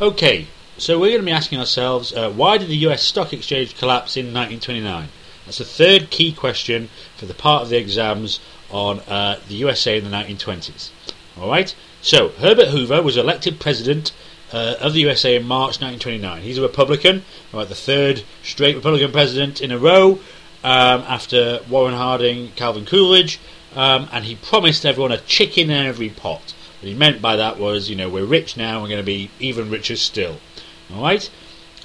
Okay, so we're going to be asking ourselves uh, why did the US stock exchange collapse in 1929? That's the third key question for the part of the exams on uh, the USA in the 1920s. All right. So Herbert Hoover was elected president uh, of the USA in March 1929. He's a Republican, right, the third straight Republican president in a row um, after Warren Harding, Calvin Coolidge, um, and he promised everyone a chicken in every pot. What he meant by that was, you know, we're rich now, we're going to be even richer still. All right.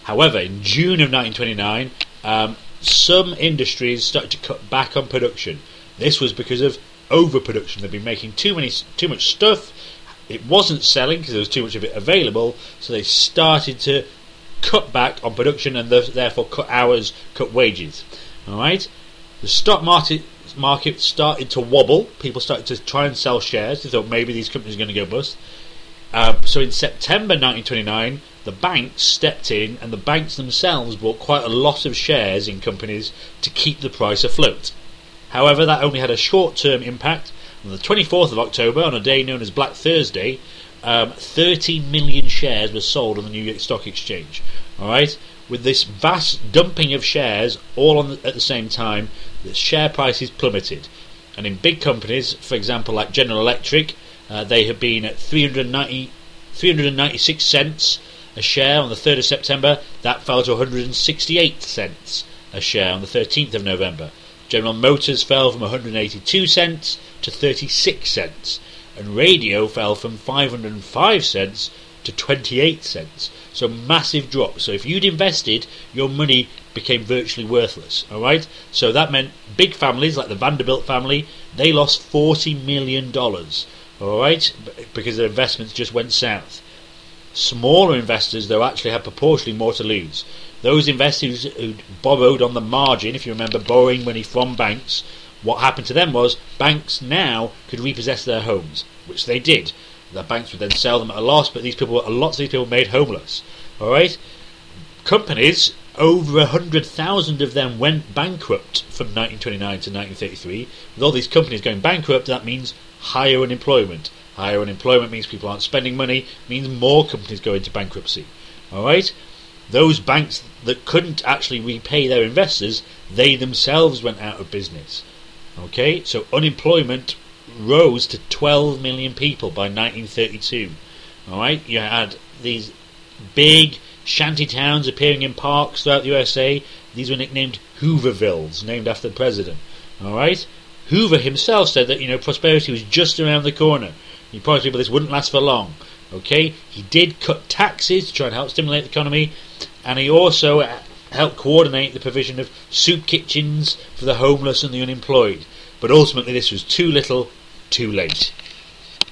However, in June of 1929, um, some industries started to cut back on production. This was because of overproduction. They'd been making too many, too much stuff. It wasn't selling because there was too much of it available. So they started to cut back on production and therefore cut hours, cut wages. All right. The stock market market started to wobble. People started to try and sell shares. They thought maybe these companies are going to go bust. Um, so in September 1929, the banks stepped in, and the banks themselves bought quite a lot of shares in companies to keep the price afloat. However, that only had a short-term impact. On the 24th of October, on a day known as Black Thursday, um, 30 million shares were sold on the New York Stock Exchange. All right, with this vast dumping of shares all the, at the same time, the share prices plummeted. And in big companies, for example, like General Electric, uh, they have been at 390, 396 cents a share on the 3rd of September. That fell to 168 cents a share on the 13th of November. General Motors fell from 182 cents to 36 cents, and radio fell from 505 cents to 28 cents. So massive drop. So if you'd invested, your money became virtually worthless. All right. So that meant big families like the Vanderbilt family they lost 40 million dollars. All right, because their investments just went south. Smaller investors, though, actually had proportionally more to lose. Those investors who borrowed on the margin, if you remember borrowing money from banks, what happened to them was banks now could repossess their homes, which they did. The banks would then sell them at a loss, but these people, lots of these people, made homeless. All right, companies over a hundred thousand of them went bankrupt from 1929 to 1933. With all these companies going bankrupt, that means higher unemployment. Higher unemployment means people aren't spending money, means more companies go into bankruptcy. All right, those banks that couldn't actually repay their investors, they themselves went out of business. Okay, so unemployment rose to 12 million people by 1932. All right, you had these big shanty towns appearing in parks throughout the USA. These were nicknamed Hoovervilles, named after the president. All right, Hoover himself said that you know prosperity was just around the corner. He promised people this wouldn't last for long. Okay, he did cut taxes to try and help stimulate the economy, and he also uh, helped coordinate the provision of soup kitchens for the homeless and the unemployed. But ultimately, this was too little, too late.